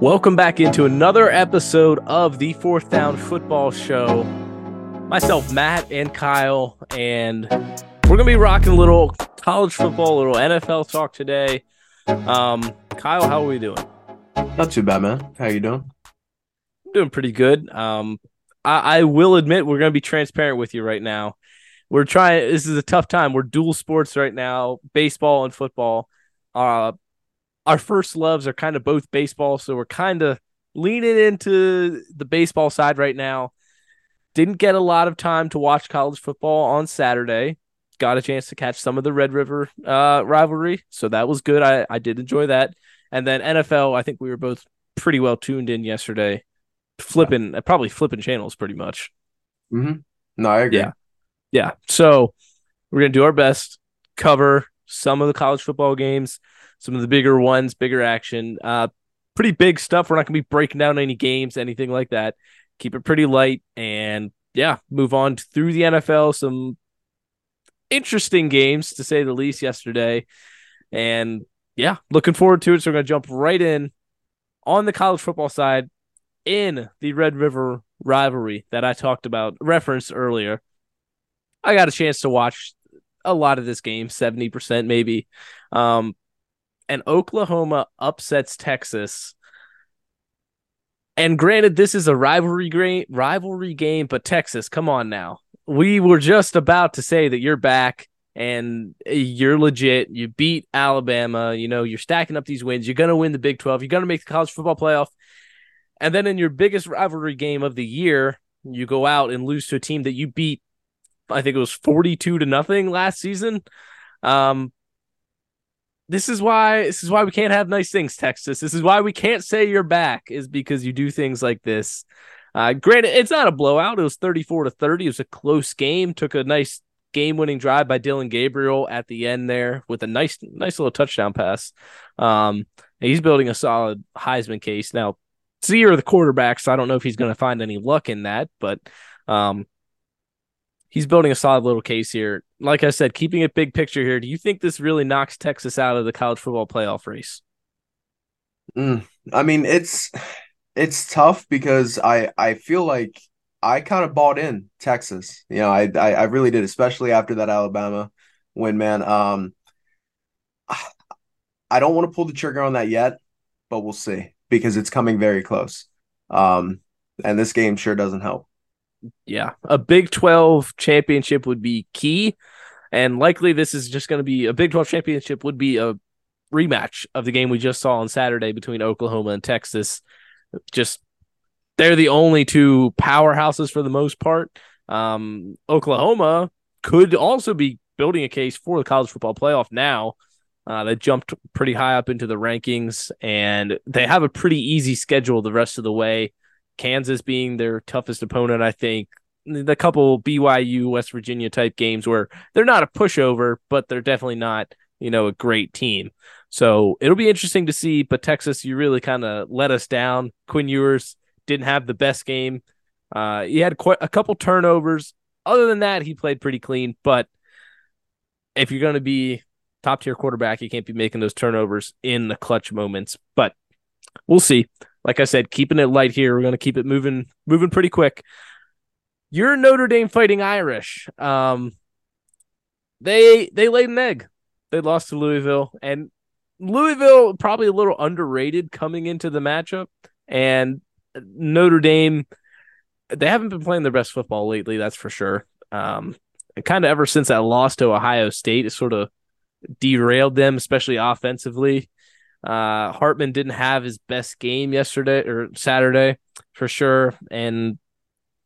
Welcome back into another episode of the Fourth Down Football Show. Myself, Matt, and Kyle, and we're gonna be rocking a little college football, a little NFL talk today. Um, Kyle, how are we doing? Not too bad, man. How you doing? I'm doing pretty good. Um, I, I will admit we're gonna be transparent with you right now. We're trying. This is a tough time. We're dual sports right now, baseball and football. Uh, our first loves are kind of both baseball, so we're kind of leaning into the baseball side right now. Didn't get a lot of time to watch college football on Saturday. Got a chance to catch some of the Red River uh, rivalry, so that was good. I, I did enjoy that. And then NFL, I think we were both pretty well tuned in yesterday, flipping yeah. probably flipping channels pretty much. Mm-hmm. No, I agree. Yeah, yeah. So we're gonna do our best, cover some of the college football games some of the bigger ones, bigger action, uh, pretty big stuff. We're not going to be breaking down any games, anything like that. Keep it pretty light and yeah, move on through the NFL. Some interesting games to say the least yesterday. And yeah, looking forward to it. So we're going to jump right in on the college football side in the Red River rivalry that I talked about, referenced earlier. I got a chance to watch a lot of this game, 70% maybe. Um, and Oklahoma upsets Texas. And granted, this is a rivalry game, rivalry game, but Texas, come on now. We were just about to say that you're back and you're legit. You beat Alabama. You know, you're stacking up these wins. You're going to win the Big 12. You're going to make the college football playoff. And then in your biggest rivalry game of the year, you go out and lose to a team that you beat, I think it was 42 to nothing last season. Um, this is why this is why we can't have nice things, Texas. This is why we can't say you're back, is because you do things like this. Uh, granted, it's not a blowout. It was 34 to 30. It was a close game. Took a nice game-winning drive by Dillon Gabriel at the end there with a nice, nice little touchdown pass. Um, he's building a solid Heisman case now. Zero the quarterback, so I don't know if he's going to find any luck in that, but um, he's building a solid little case here. Like I said, keeping it big picture here, do you think this really knocks Texas out of the college football playoff race? Mm, I mean, it's it's tough because I I feel like I kind of bought in Texas. You know, I, I I really did, especially after that Alabama win, man. Um, I don't want to pull the trigger on that yet, but we'll see because it's coming very close. Um, and this game sure doesn't help yeah, a Big 12 championship would be key. And likely this is just going to be a Big 12 championship would be a rematch of the game we just saw on Saturday between Oklahoma and Texas. Just they're the only two powerhouses for the most part. Um, Oklahoma could also be building a case for the college football playoff now. Uh, they jumped pretty high up into the rankings, and they have a pretty easy schedule the rest of the way. Kansas being their toughest opponent, I think. The couple BYU, West Virginia type games where they're not a pushover, but they're definitely not, you know, a great team. So it'll be interesting to see. But Texas, you really kind of let us down. Quinn Ewers didn't have the best game. Uh, he had quite a couple turnovers. Other than that, he played pretty clean. But if you're going to be top tier quarterback, you can't be making those turnovers in the clutch moments. But we'll see like I said, keeping it light here. We're going to keep it moving, moving pretty quick. You're Notre Dame fighting Irish. Um, they they laid an egg. They lost to Louisville, and Louisville probably a little underrated coming into the matchup. And Notre Dame, they haven't been playing their best football lately. That's for sure. Um, kind of ever since that loss to Ohio State, it sort of derailed them, especially offensively. Uh, Hartman didn't have his best game yesterday or Saturday for sure. And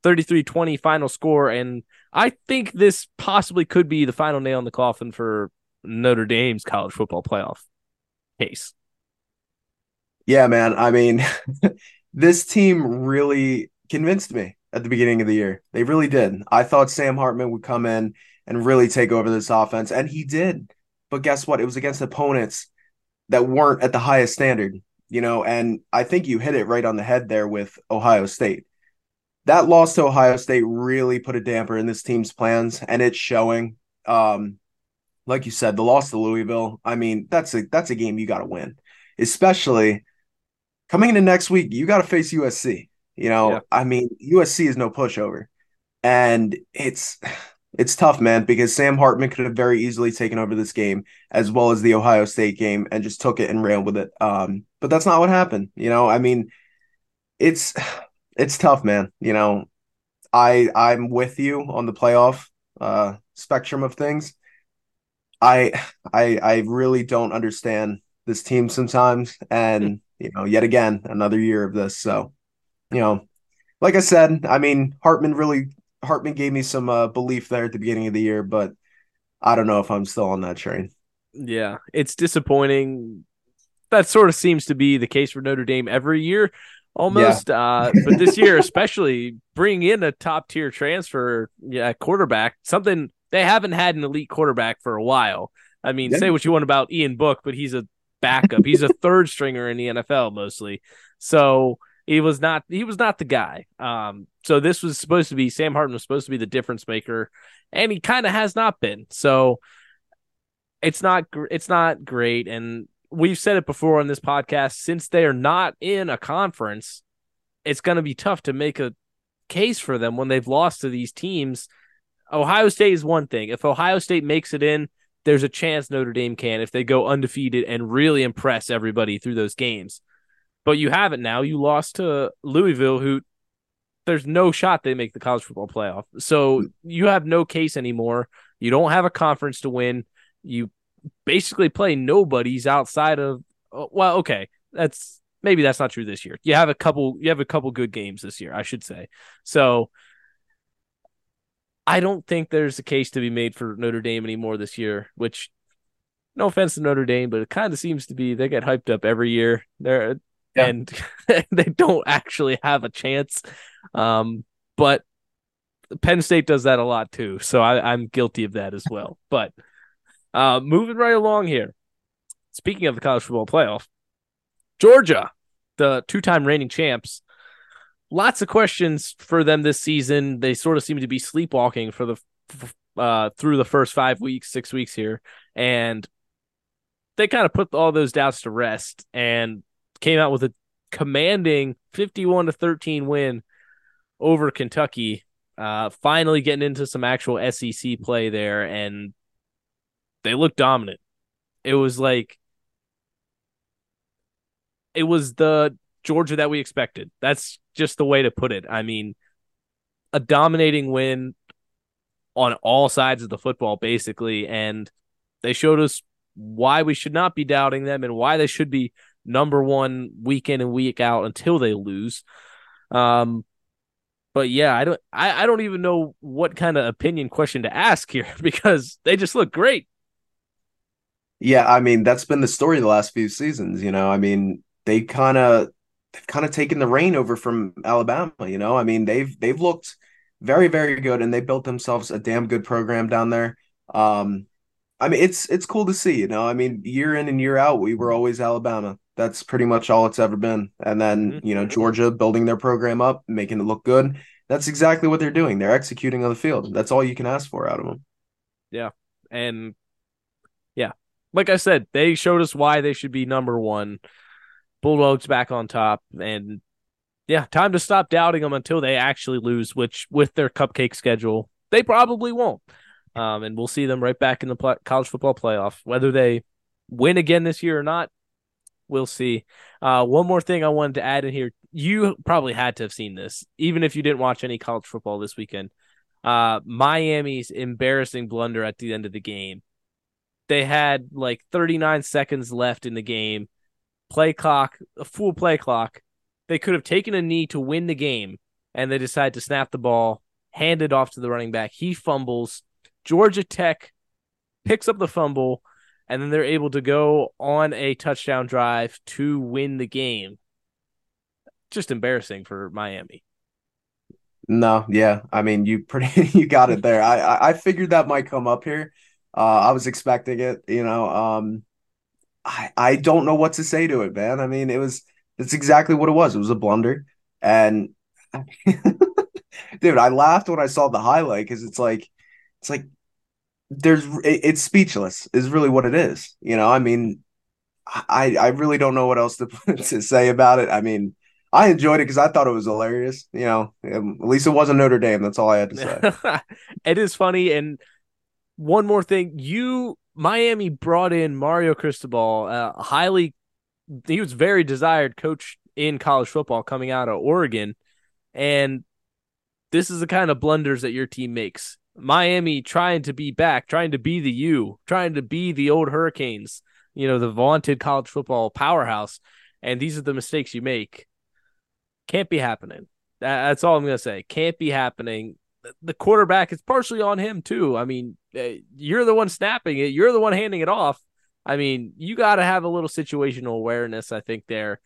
33 20 final score. And I think this possibly could be the final nail in the coffin for Notre Dame's college football playoff case. Yeah, man. I mean, this team really convinced me at the beginning of the year. They really did. I thought Sam Hartman would come in and really take over this offense, and he did. But guess what? It was against opponents that weren't at the highest standard, you know, and I think you hit it right on the head there with Ohio State. That loss to Ohio State really put a damper in this team's plans, and it's showing. Um, like you said, the loss to Louisville. I mean, that's a that's a game you got to win, especially coming into next week, you got to face USC. You know, yeah. I mean, USC is no pushover, and it's it's tough, man, because Sam Hartman could have very easily taken over this game as well as the Ohio State game and just took it and ran with it. Um, but that's not what happened. You know, I mean, it's it's tough, man. You know, I I'm with you on the playoff uh, spectrum of things. I I I really don't understand this team sometimes, and you know, yet again, another year of this. So, you know, like I said, I mean, Hartman really Hartman gave me some uh, belief there at the beginning of the year, but I don't know if I'm still on that train. Yeah, it's disappointing. That sort of seems to be the case for Notre Dame every year, almost. Yeah. uh, but this year, especially, bringing in a top tier transfer yeah, quarterback, something they haven't had an elite quarterback for a while. I mean, yeah. say what you want about Ian Book, but he's a backup. he's a third stringer in the NFL mostly. So he was not he was not the guy. Um, so this was supposed to be Sam Hartman was supposed to be the difference maker, and he kind of has not been. So it's not it's not great, and we've said it before on this podcast. Since they are not in a conference, it's going to be tough to make a case for them when they've lost to these teams. Ohio State is one thing. If Ohio State makes it in, there's a chance Notre Dame can if they go undefeated and really impress everybody through those games. But you have it now. You lost to Louisville, who there's no shot they make the college football playoff. So you have no case anymore. You don't have a conference to win. You basically play nobodies outside of oh, well, okay. That's maybe that's not true this year. You have a couple you have a couple good games this year, I should say. So I don't think there's a case to be made for Notre Dame anymore this year, which no offense to Notre Dame, but it kind of seems to be they get hyped up every year. They're yeah. and they don't actually have a chance. Um, but Penn State does that a lot too, so I, am guilty of that as well. But uh, moving right along here. Speaking of the college football playoff, Georgia, the two-time reigning champs, lots of questions for them this season. They sort of seem to be sleepwalking for the uh, through the first five weeks, six weeks here, and they kind of put all those doubts to rest. And came out with a commanding 51 to 13 win over Kentucky. Uh, finally getting into some actual SEC play there, and they looked dominant. It was like it was the Georgia that we expected. That's just the way to put it. I mean, a dominating win on all sides of the football, basically, and they showed us why we should not be doubting them and why they should be number one week in and week out until they lose. Um, but yeah, I don't, I, I don't even know what kind of opinion question to ask here because they just look great. Yeah, I mean that's been the story the last few seasons. You know, I mean they kind of they've kind of taken the reign over from Alabama. You know, I mean they've they've looked very very good and they built themselves a damn good program down there. Um, I mean it's it's cool to see. You know, I mean year in and year out we were always Alabama. That's pretty much all it's ever been. And then, mm-hmm. you know, Georgia building their program up, making it look good. That's exactly what they're doing. They're executing on the field. That's all you can ask for out of them. Yeah. And yeah, like I said, they showed us why they should be number one. Bulldogs back on top. And yeah, time to stop doubting them until they actually lose, which with their cupcake schedule, they probably won't. Um, and we'll see them right back in the pl- college football playoff. Whether they win again this year or not, we'll see. Uh, one more thing I wanted to add in here. You probably had to have seen this, even if you didn't watch any college football this weekend. Uh, Miami's embarrassing blunder at the end of the game. They had like 39 seconds left in the game. Play clock, a full play clock. They could have taken a knee to win the game, and they decide to snap the ball, hand it off to the running back. He fumbles. Georgia Tech picks up the fumble and then they're able to go on a touchdown drive to win the game. Just embarrassing for Miami. No, yeah, I mean you pretty you got it there. I I figured that might come up here. Uh, I was expecting it. You know, um, I I don't know what to say to it, man. I mean, it was it's exactly what it was. It was a blunder, and dude, I laughed when I saw the highlight because it's like it's like there's it's speechless is really what it is. You know, I mean, I I really don't know what else to to say about it. I mean, I enjoyed it because I thought it was hilarious. You know, at least it wasn't Notre Dame. That's all I had to say. it is funny. And one more thing, you Miami brought in Mario Cristobal, uh, highly, he was very desired coach in college football coming out of Oregon, and this is the kind of blunders that your team makes. Miami trying to be back, trying to be the U, trying to be the old Hurricanes, you know, the vaunted college football powerhouse. And these are the mistakes you make. Can't be happening. That's all I'm going to say. Can't be happening. The quarterback is partially on him, too. I mean, eh, you're the one snapping it, you're the one handing it off. I mean, you got to have a little situational awareness, I think, there.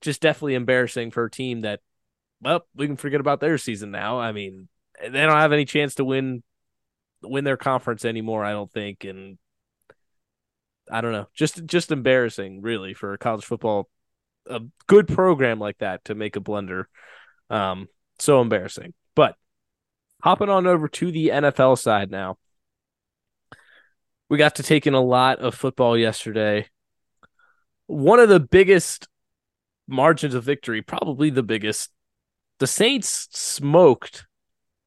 Just definitely embarrassing for a team that, well, we can forget about their season now. I mean, they don't have any chance to win win their conference anymore, I don't think. And I don't know, just just embarrassing, really, for college football, a good program like that to make a blunder. Um, so embarrassing. But hopping on over to the NFL side now, we got to take in a lot of football yesterday. One of the biggest margins of victory, probably the biggest. The Saints smoked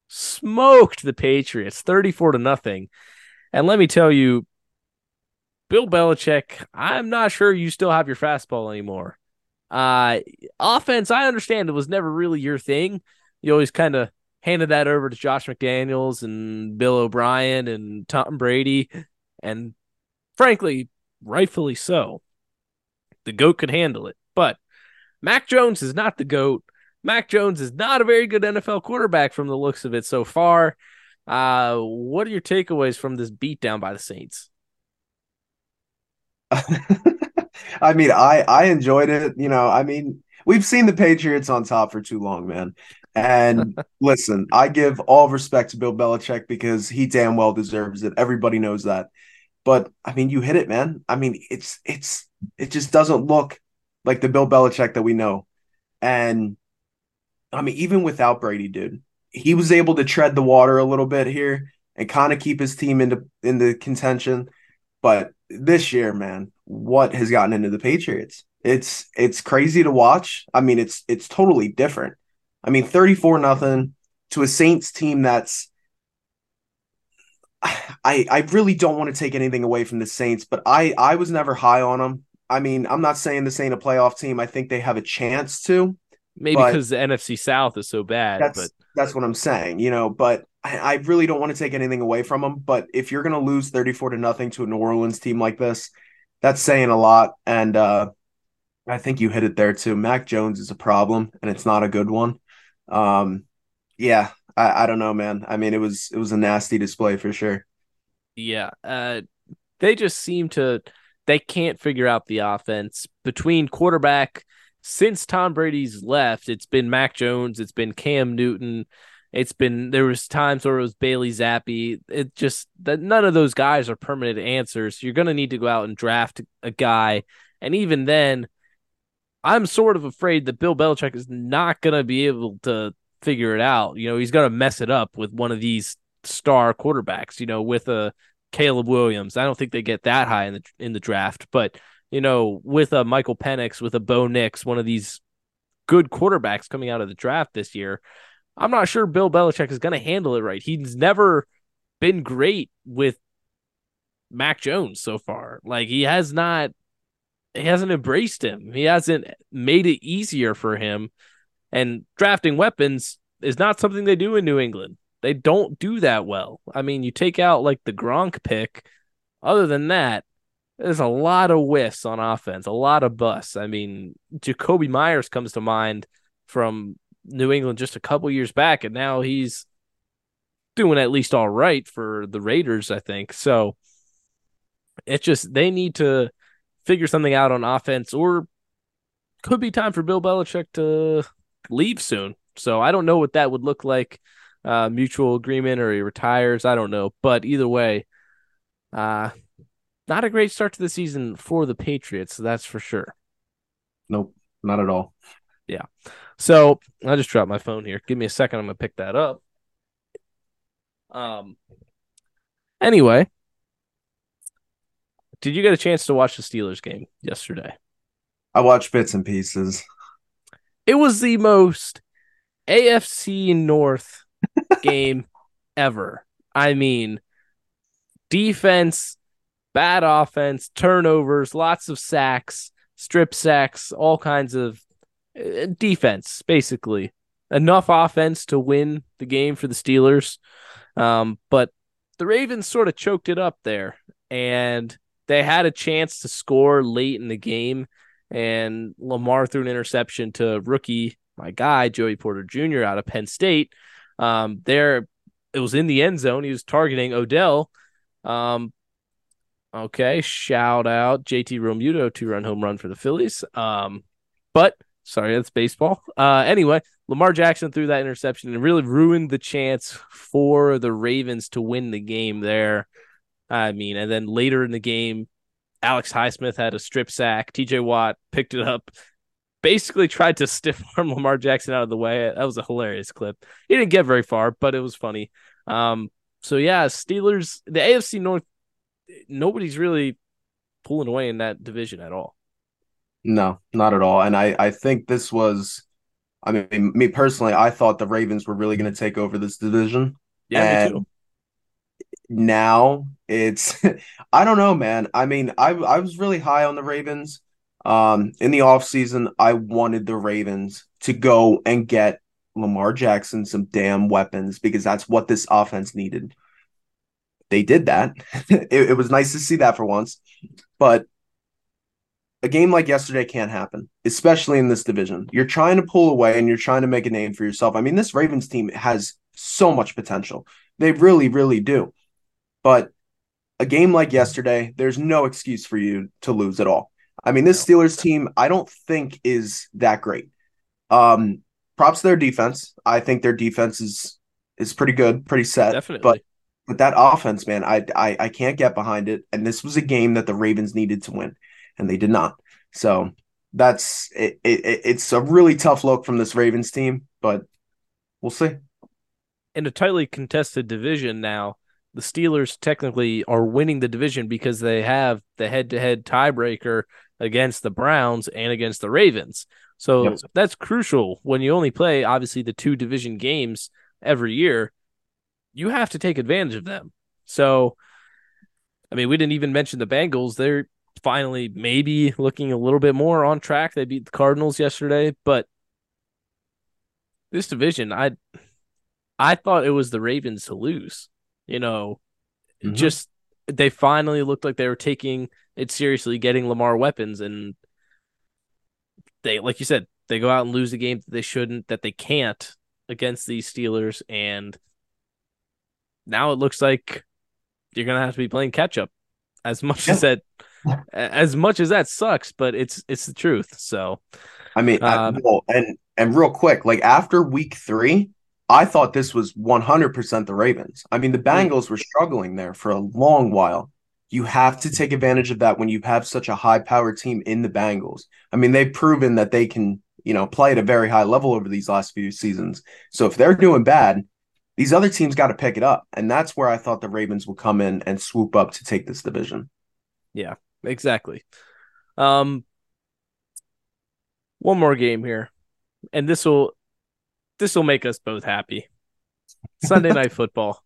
smoked the Patriots 34 to nothing. And let me tell you, Bill Belichick, I'm not sure you still have your fastball anymore. Uh offense, I understand it was never really your thing. You always kind of handed that over to Josh McDaniels and Bill O'Brien and Tom Brady. And frankly, rightfully so. The GOAT could handle it. But Mac Jones is not the GOAT. Mac Jones is not a very good NFL quarterback from the looks of it so far. Uh, what are your takeaways from this beatdown by the Saints? I mean, I I enjoyed it. You know, I mean, we've seen the Patriots on top for too long, man. And listen, I give all respect to Bill Belichick because he damn well deserves it. Everybody knows that. But I mean, you hit it, man. I mean, it's it's it just doesn't look like the Bill Belichick that we know. And I mean, even without Brady, dude, he was able to tread the water a little bit here and kind of keep his team into into contention. But this year, man, what has gotten into the Patriots? It's it's crazy to watch. I mean, it's it's totally different. I mean, 34 nothing to a Saints team that's I I really don't want to take anything away from the Saints, but I I was never high on them. I mean, I'm not saying this ain't a playoff team. I think they have a chance to, Maybe because the NFC South is so bad. That's but that's what I'm saying, you know. But I, I really don't want to take anything away from them. But if you're gonna lose 34 to nothing to a New Orleans team like this, that's saying a lot. And uh, I think you hit it there too. Mac Jones is a problem, and it's not a good one. Um, yeah, I, I don't know, man. I mean, it was it was a nasty display for sure. Yeah, uh, they just seem to they can't figure out the offense between quarterback since Tom Brady's left, it's been Mac Jones, it's been Cam Newton, it's been there was times where it was Bailey Zappe. It just that none of those guys are permanent answers. You're gonna need to go out and draft a guy, and even then, I'm sort of afraid that Bill Belichick is not gonna be able to figure it out. You know, he's gonna mess it up with one of these star quarterbacks. You know, with a Caleb Williams. I don't think they get that high in the in the draft, but you know, with a Michael Penix, with a Bo Nix, one of these good quarterbacks coming out of the draft this year, I'm not sure Bill Belichick is going to handle it right. He's never been great with Mac Jones so far. Like he has not he hasn't embraced him. He hasn't made it easier for him. And drafting weapons is not something they do in New England. They don't do that well. I mean, you take out like the Gronk pick. Other than that, there's a lot of whiffs on offense, a lot of busts. I mean, Jakobi Meyers comes to mind from New England just a couple years back, and now he's doing at least all right for the Raiders, I think. So it's just they need to figure something out on offense, or could be time for Bill Belichick to leave soon. So I don't know what that would look like. Uh, mutual agreement or he retires. I don't know. But either way, uh, not a great start to the season for the Patriots, that's for sure. Nope, not at all. Yeah. So I just dropped my phone here. Give me a second. I'm gonna pick that up. Um. Anyway, Did you get a chance to watch the Steelers game yesterday? I watched bits and pieces. It was the most AFC North game ever. I mean, defense, bad offense, turnovers, lots of sacks, strip sacks, all kinds of uh, defense, basically. Enough offense to win the game for the Steelers. Um, but the Ravens sort of choked it up there, and they had a chance to score late in the game. And Lamar threw an interception to rookie, my guy, Joey Porter Jr. out of Penn State. Um, there, it was in the end zone. He was targeting Odell. Um, okay, shout out JT Realmuto, two run home run for the Phillies. Um, but sorry, that's baseball. Uh, anyway, Lamar Jackson threw that interception and really ruined the chance for the Ravens to win the game there. I mean, and then later in the game, Alex Highsmith had a strip sack. TJ Watt picked it up, basically tried to stiff arm Lamar Jackson out of the way. That was a hilarious clip. He didn't get very far, but it was funny. Um, so yeah, Steelers, the AFC North, nobody's really pulling away in that division at all. No, not at all. And I, I think this was I mean, me personally, I thought the Ravens were really going to take over this division. Yeah, and me too. Now it's, I don't know, man. I mean, I I was really high on the Ravens. Um, in the offseason, I wanted the Ravens to go and get Lamar Jackson some damn weapons because that's what this offense needed. They did that. it, it was nice to see that for once, but a game like yesterday can't happen, especially in this division. You're trying to pull away and you're trying to make a name for yourself. I mean, this Ravens team has so much potential. They really, really do. But a game like yesterday, there's no excuse for you to lose at all. I mean, this Steelers team, I don't think is that great. Um, props to their defense. I think their defense is is pretty good, pretty set. Definitely. But but that offense, man, I, I I can't get behind it. And this was a game that the Ravens needed to win and they did not. So that's it, it, it's a really tough look from this Ravens team, but we'll see. In a tightly contested division now, the Steelers technically are winning the division because they have the head-to-head tiebreaker against the Browns and against the Ravens. So yep. that's crucial when you only play obviously the two division games every year. You have to take advantage of them. So I mean, we didn't even mention the Bengals. They're finally maybe looking a little bit more on track. They beat the Cardinals yesterday, but this division, I I thought it was the Ravens to lose. You know, mm-hmm. just they finally looked like they were taking it seriously, getting Lamar weapons, and they, like you said, they go out and lose a game that they shouldn't, that they can't against these Steelers, and now it looks like you're gonna have to be playing catch up. As much yeah. as that as much as that sucks, but it's it's the truth. So, I mean, um, I, well, and and real quick, like after week three, I thought this was 100% the Ravens. I mean, the hmm. Bengals were struggling there for a long while. You have to take advantage of that when you have such a high power team in the Bengals. I mean, they've proven that they can, you know, play at a very high level over these last few seasons. So if they're doing bad, these other teams got to pick it up. And that's where I thought the Ravens would come in and swoop up to take this division. Yeah exactly. Um, one more game here, and this will this will make us both happy. Sunday night football.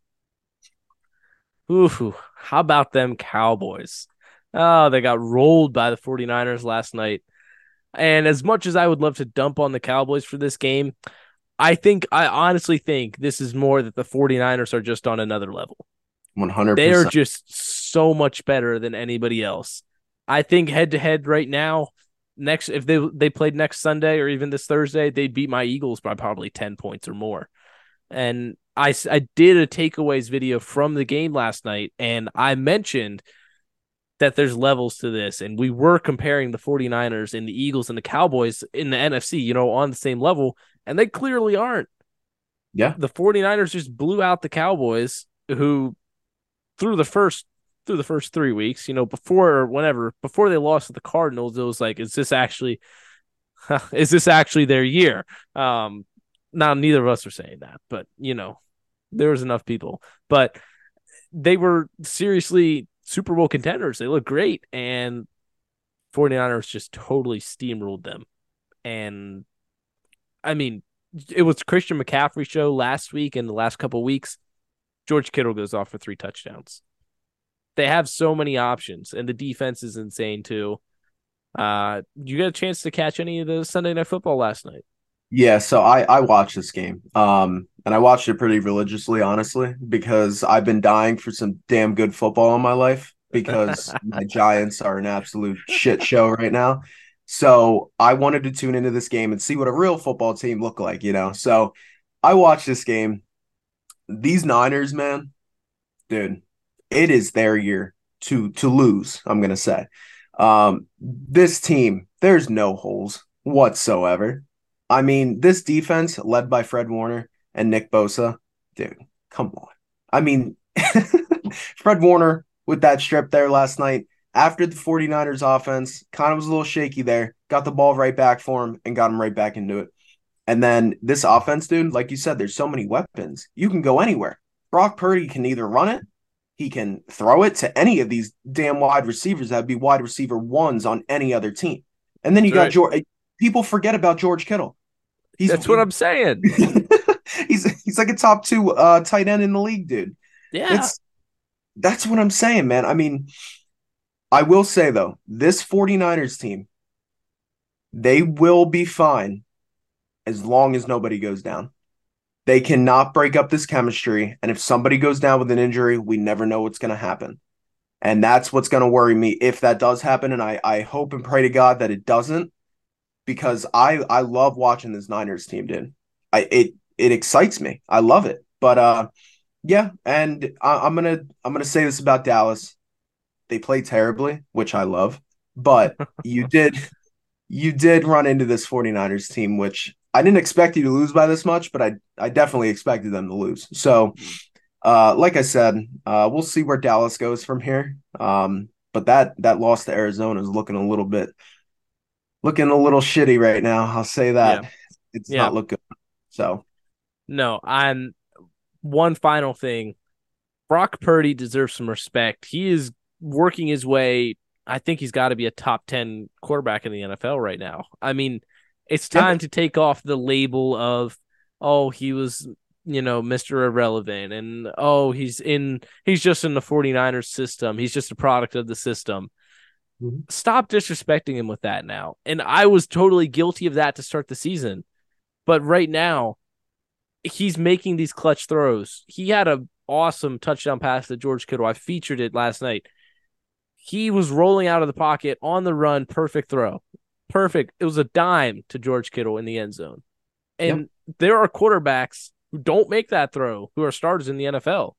Ooh, how about them Cowboys? Oh, they got rolled by the 49ers last night. And as much as I would love to dump on the Cowboys for this game, I think I honestly think this is more that the 49ers are just on another level. 100 They are just so much better than anybody else. I think head to head right now, next if they they played next Sunday or even this Thursday, they'd beat my Eagles by probably 10 points or more. And I, I did a takeaways video from the game last night and I mentioned that there's levels to this and we were comparing the 49ers and the Eagles and the Cowboys in the NFC, you know, on the same level and they clearly aren't. Yeah. The 49ers just blew out the Cowboys who through the first through the first three weeks, you know, before or whenever, before they lost to the Cardinals, it was like, is this actually, is this actually their year? Um, now neither of us are saying that, but you know, there was enough people, but they were seriously Super Bowl contenders. They look great. And 49ers just totally steamrolled them. And I mean, it was Christian McCaffrey show last week and the last couple weeks. George Kittle goes off for three touchdowns. They have so many options, and the defense is insane too. Uh, you got a chance to catch any of the Sunday Night Football last night? Yeah, so I I watched this game. Um, and I watched it pretty religiously, honestly, because I've been dying for some damn good football in my life because my Giants are an absolute shit show right now. So I wanted to tune into this game and see what a real football team looked like, you know. So I watched this game. These Niners, man, dude, it is their year to to lose. I'm gonna say, um, this team, there's no holes whatsoever. I mean, this defense led by Fred Warner and Nick Bosa, dude, come on. I mean, Fred Warner with that strip there last night after the 49ers offense kind of was a little shaky there, got the ball right back for him and got him right back into it. And then this offense, dude, like you said, there's so many weapons. You can go anywhere. Brock Purdy can either run it, he can throw it to any of these damn wide receivers that'd be wide receiver ones on any other team. And then you That's got right. George. People forget about George Kittle. He's, That's what I'm saying. he's he's like a top two uh, tight end in the league, dude. Yeah, it's, that's what I'm saying, man. I mean, I will say though, this 49ers team, they will be fine as long as nobody goes down. They cannot break up this chemistry, and if somebody goes down with an injury, we never know what's going to happen. And that's what's going to worry me if that does happen. And I, I hope and pray to God that it doesn't, because I I love watching this Niners team, dude. I it it excites me. I love it. But uh, yeah, and I, am gonna I'm gonna say this about Dallas. They play terribly, which I love. But you did you did run into this 49ers team, which I didn't expect you to lose by this much, but I I definitely expected them to lose. So uh, like I said, uh, we'll see where Dallas goes from here. Um, but that that loss to Arizona is looking a little bit looking a little shitty right now. I'll say that. Yeah. It's yeah. not look good. So no, I'm one final thing. Brock Purdy deserves some respect. He is working his way. I think he's got to be a top 10 quarterback in the NFL right now. I mean, it's time to take off the label of, oh, he was, you know, Mr. Irrelevant and, oh, he's in, he's just in the 49ers system. He's just a product of the system. Mm-hmm. Stop disrespecting him with that now. And I was totally guilty of that to start the season. But right now, he's making these clutch throws. He had a awesome touchdown pass to George Kittle. I featured it last night. He was rolling out of the pocket on the run, perfect throw. Perfect. It was a dime to George Kittle in the end zone. And yep. there are quarterbacks who don't make that throw, who are starters in the NFL.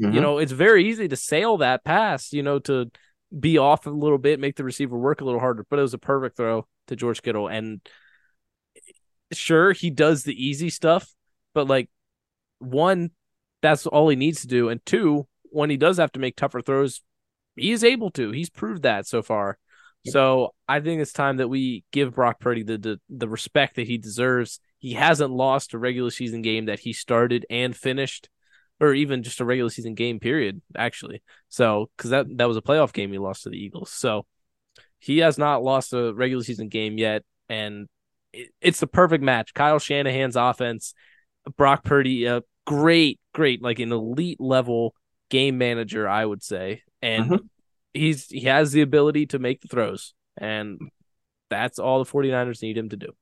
Mm-hmm. You know, it's very easy to sail that pass, you know, to be off a little bit, make the receiver work a little harder, but it was a perfect throw to George Kittle. And sure, he does the easy stuff, but like one, that's all he needs to do, and two, when he does have to make tougher throws, he is able to. He's proved that so far. So I think it's time that we give Brock Purdy the, the the respect that he deserves. He hasn't lost a regular season game that he started and finished, or even just a regular season game period. Actually, so because that that was a playoff game he lost to the Eagles. So he has not lost a regular season game yet, and it, it's the perfect match. Kyle Shanahan's offense Brock Purdy, a great, great, like an elite level game manager, I would say. And mm-hmm. he's he has the ability to make the throws. And that's all the 49ers need him to do.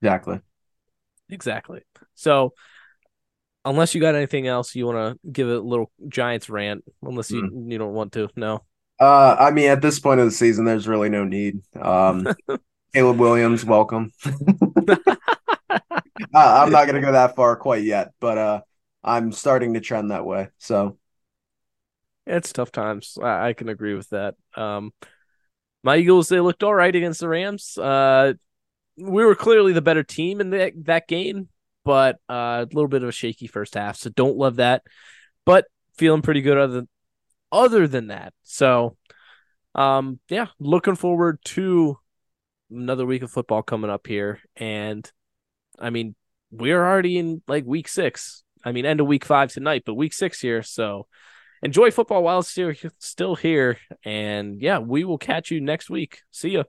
Exactly. Exactly. So unless you got anything else you want to give a little Giants rant, unless you mm. you don't want to, no. Uh, I mean, at this point of the season, there's really no need. Um, Caleb Williams, welcome. I'm not going to go that far quite yet, but uh, I'm starting to trend that way. So it's tough times. I, I can agree with that. Um, my Eagles they looked all right against the Rams. Uh, we were clearly the better team in that that game, but uh, a little bit of a shaky first half. So don't love that, but feeling pretty good other than other than that. So, um, yeah, looking forward to another week of football coming up here, and I mean, we're already in like week six. I mean, end of week five tonight, but week six here. So enjoy football while still still here. And yeah, we will catch you next week. See ya.